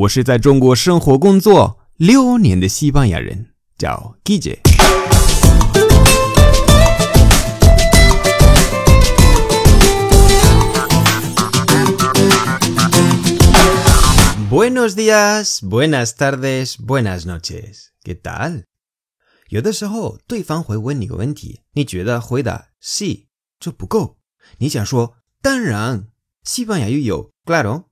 我是在中国生活工作六年的西班牙人，叫 Guille。Buenos días, buenas tardes, buenas noches. ¿Qué tal? 有的时候，对方会问你个问题，你觉得回答是这不够，你想说当然，西班牙语有 claro，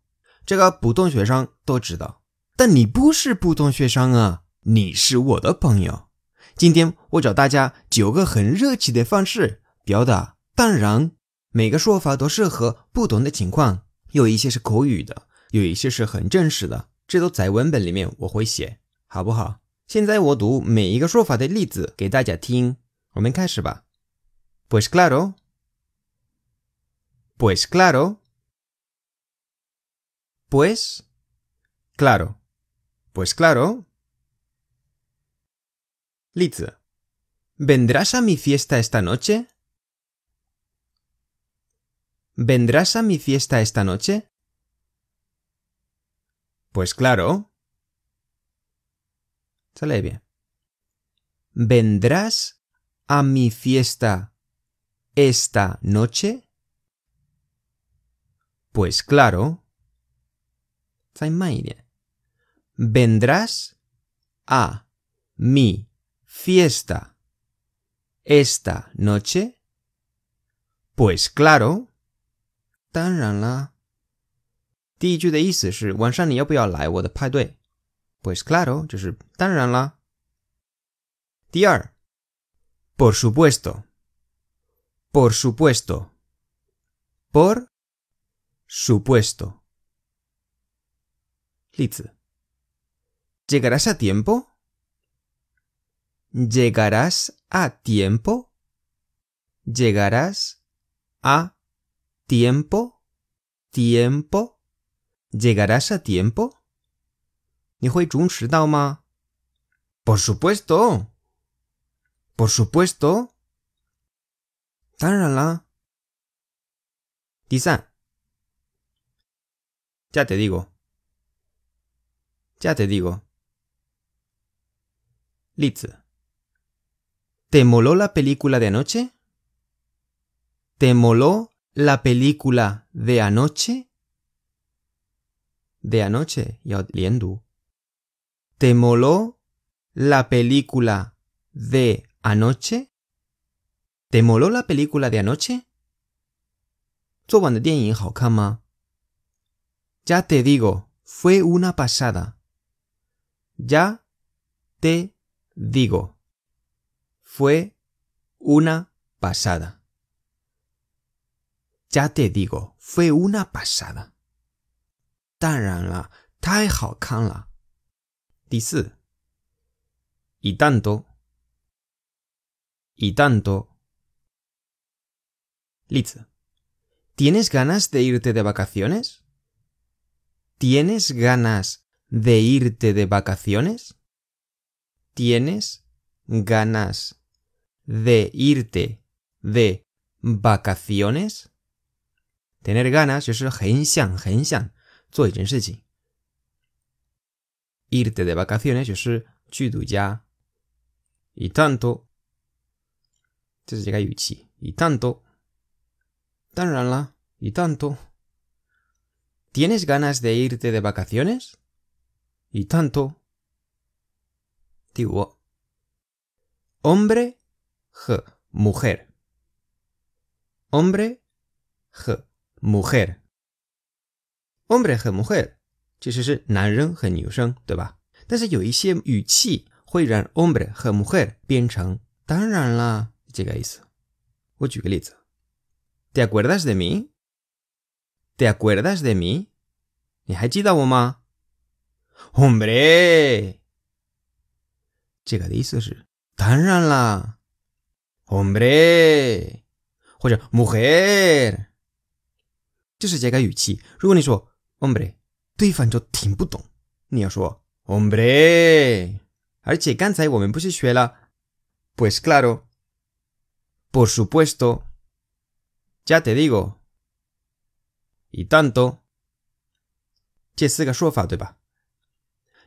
这个普通学生都知道。但你不是普通学生啊，你是我的朋友。今天我教大家九个很热情的方式表达当然，每个说法都适合不同的情况，有一些是口语的，有一些是很正式的，这都在文本里面我会写，好不好？现在我读每一个说法的例子给大家听，我们开始吧。Pues claro。Pues claro. Pues claro. Pues claro. Liz, ¿vendrás a mi fiesta esta noche? ¿Vendrás a mi fiesta esta noche? Pues claro. Sale bien. ¿Vendrás a mi fiesta esta noche? Pues claro. Vendrás a mi fiesta esta noche? Pues claro. 当然啦。第一句的意思是晚上你要不要来我的派对？Pues claro，就是当然啦。第二，por supuesto，por supuesto，por Supuesto. Liz. ¿Llegarás a tiempo? ¿Llegarás a tiempo? ¿Llegarás a tiempo? ¿Tiempo? ¿Llegarás a tiempo? Por supuesto. Por supuesto. 当然啦。第三，ya te digo. Ya te digo. Liz. ¿Te moló la película de anoche? ¿Te moló la película de anoche? De anoche, ya liendu. ¿Te moló la película de anoche? ¿Te moló la película de anoche? Ya te digo, fue una pasada. Ya te digo, fue una pasada. Ya te digo, fue una pasada. 当然了，太好看了。第四，y tanto, y tanto. Liz, ¿tienes ganas de irte de vacaciones? ¿Tienes ganas de irte de vacaciones? ¿Tienes ganas de irte de vacaciones? Tener ganas Irte de vacaciones Y tanto, y tanto, y tanto. ¿Tienes ganas de irte de vacaciones? Y tanto. Digo. Hombre, J, mujer. Hombre, J, mujer. Hombre 和 mujer 其实是男人和女生，对吧？但是有一些语气会让 hombre 和 mujer 变成当然啦这个意思。我举个例子，¿Te acuerdas de mí? ¿Te acuerdas de mí? ¿Ni ¡Hombre! ¡Hombre! ¡Mujer! 这是这个语气。如果你说 “hombre”，对方就听不懂。你要说 “hombre”。而且刚才我们不是学了 “pues claro”、“por supuesto”、“ya te digo”。y tanto，这四个说法对吧？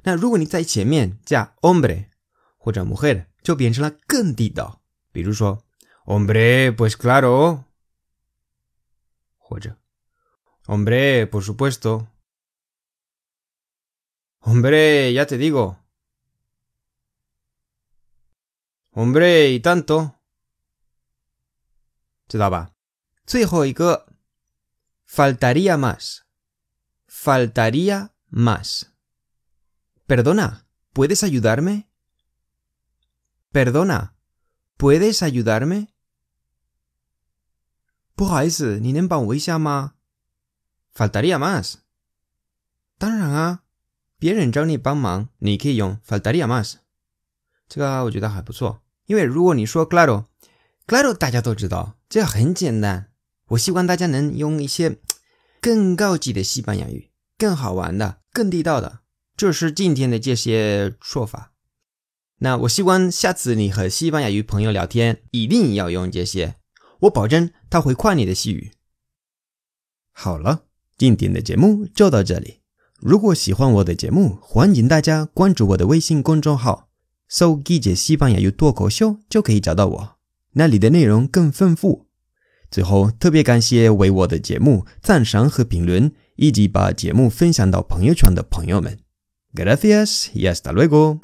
那如果你在前面加 hombre 或者 mujer，就变成了更地道。比如说，hombre pues claro，或者 hombre por supuesto，hombre ya te digo，hombre y tanto，知道吧？最后一个，faltaría más，faltaría más。 Perdona, ¿puedes ayudarme? Perdona, ¿puedes ayudarme? 不好意思，你能帮我一下吗？Faltaría más。当然啊，别人找你帮忙，你可以用 faltaría más。这个我觉得还不错，因为如果你说 claro，claro 大家都知道，这很简单。我希望大家能用一些更高级的西班牙语，更好玩的、更地道的。 就是今天的这些说法。那我希望下次你和西班牙语朋友聊天，一定要用这些，我保证他会夸你的西语。好了，今天的节目就到这里。如果喜欢我的节目，欢迎大家关注我的微信公众号，搜“记者西班牙语脱口秀”就可以找到我，那里的内容更丰富。最后，特别感谢为我的节目赞赏和评论，以及把节目分享到朋友圈的朋友们。Gracias y hasta luego.